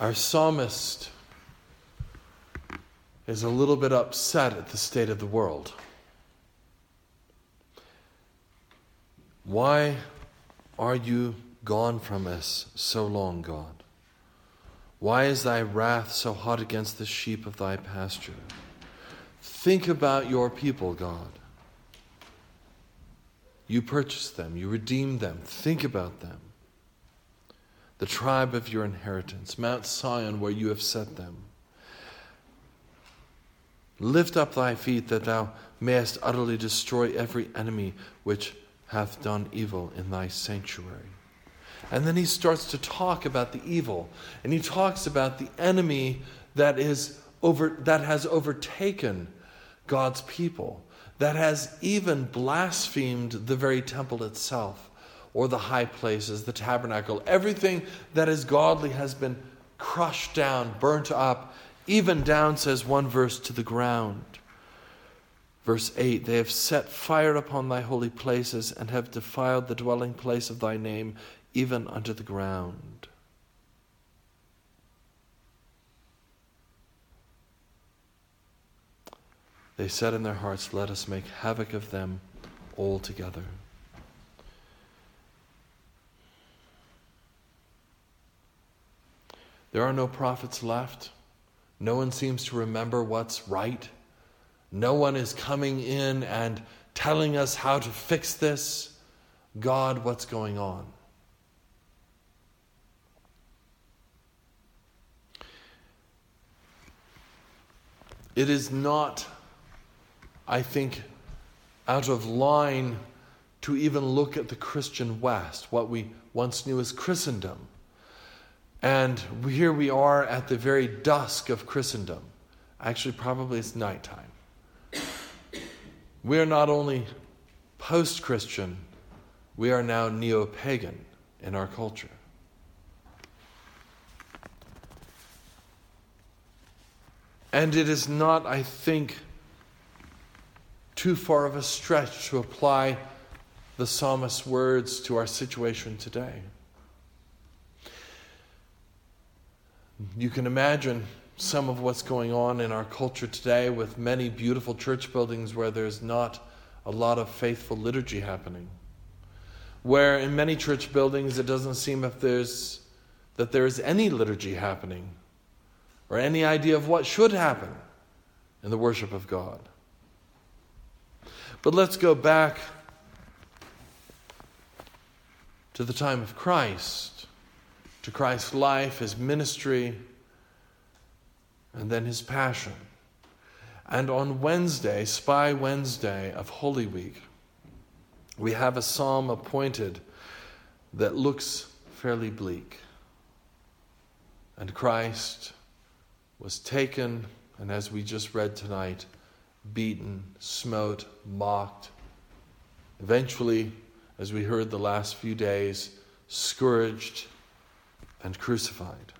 Our psalmist is a little bit upset at the state of the world. Why are you gone from us so long, God? Why is thy wrath so hot against the sheep of thy pasture? Think about your people, God. You purchased them, you redeemed them. Think about them. The tribe of your inheritance, Mount Sion, where you have set them. Lift up thy feet that thou mayest utterly destroy every enemy which hath done evil in thy sanctuary. And then he starts to talk about the evil, and he talks about the enemy that is over that has overtaken God's people, that has even blasphemed the very temple itself, or the high places, the tabernacle. Everything that is godly has been crushed down, burnt up, even down, says one verse, to the ground. Verse 8 They have set fire upon thy holy places and have defiled the dwelling place of thy name even unto the ground. They said in their hearts, Let us make havoc of them altogether. There are no prophets left. No one seems to remember what's right. No one is coming in and telling us how to fix this. God, what's going on? It is not, I think, out of line to even look at the Christian West, what we once knew as Christendom. And here we are at the very dusk of Christendom. Actually, probably it's nighttime. We are not only post Christian, we are now neo pagan in our culture. And it is not, I think, too far of a stretch to apply the psalmist's words to our situation today. You can imagine some of what's going on in our culture today with many beautiful church buildings where there's not a lot of faithful liturgy happening. Where in many church buildings it doesn't seem if there's that there is any liturgy happening or any idea of what should happen in the worship of God. But let's go back to the time of Christ, to Christ's life, his ministry, and then his passion. And on Wednesday, Spy Wednesday of Holy Week, we have a psalm appointed that looks fairly bleak. And Christ was taken, and as we just read tonight, beaten, smote, mocked. Eventually, as we heard the last few days, scourged and crucified.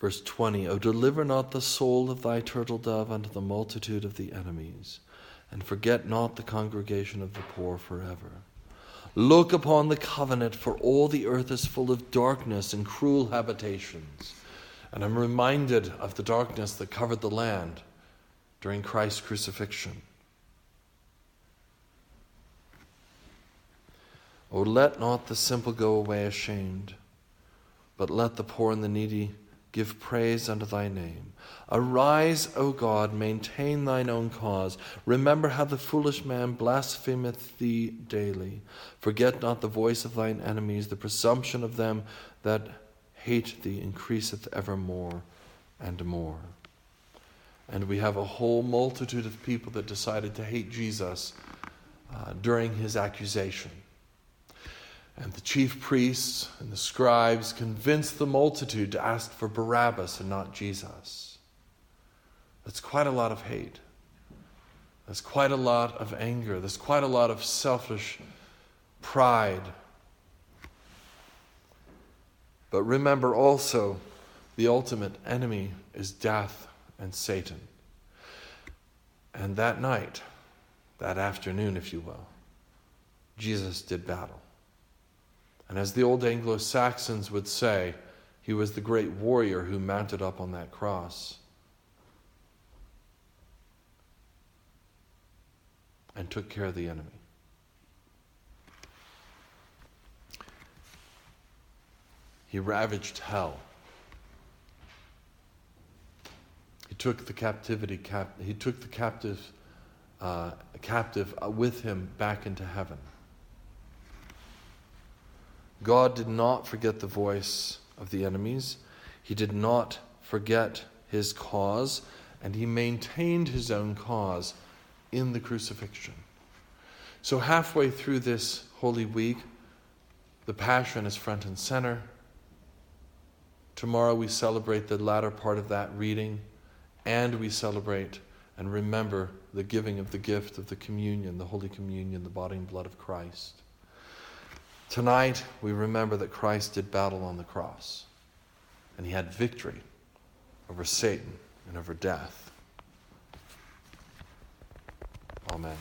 Verse 20 O deliver not the soul of thy turtle dove unto the multitude of the enemies and forget not the congregation of the poor forever. Look upon the covenant, for all the earth is full of darkness and cruel habitations. And I'm reminded of the darkness that covered the land during Christ's crucifixion. Oh, let not the simple go away ashamed, but let the poor and the needy give praise unto thy name. Arise, O God, maintain thine own cause. Remember how the foolish man blasphemeth thee daily. Forget not the voice of thine enemies, the presumption of them that hate thee increaseth evermore and more. And we have a whole multitude of people that decided to hate Jesus uh, during his accusation. And the chief priests and the scribes convinced the multitude to ask for Barabbas and not Jesus. That's quite a lot of hate. That's quite a lot of anger. There's quite a lot of selfish pride. But remember also, the ultimate enemy is death and Satan. And that night, that afternoon, if you will, Jesus did battle. And as the old Anglo Saxons would say, he was the great warrior who mounted up on that cross and took care of the enemy. He ravaged hell. He took the captivity cap- he took the captive uh, captive with him back into heaven. God did not forget the voice of the enemies. He did not forget his cause, and he maintained his own cause in the crucifixion. So, halfway through this Holy Week, the Passion is front and center. Tomorrow we celebrate the latter part of that reading, and we celebrate and remember the giving of the gift of the communion, the Holy Communion, the body and blood of Christ. Tonight, we remember that Christ did battle on the cross, and he had victory over Satan and over death. Amen.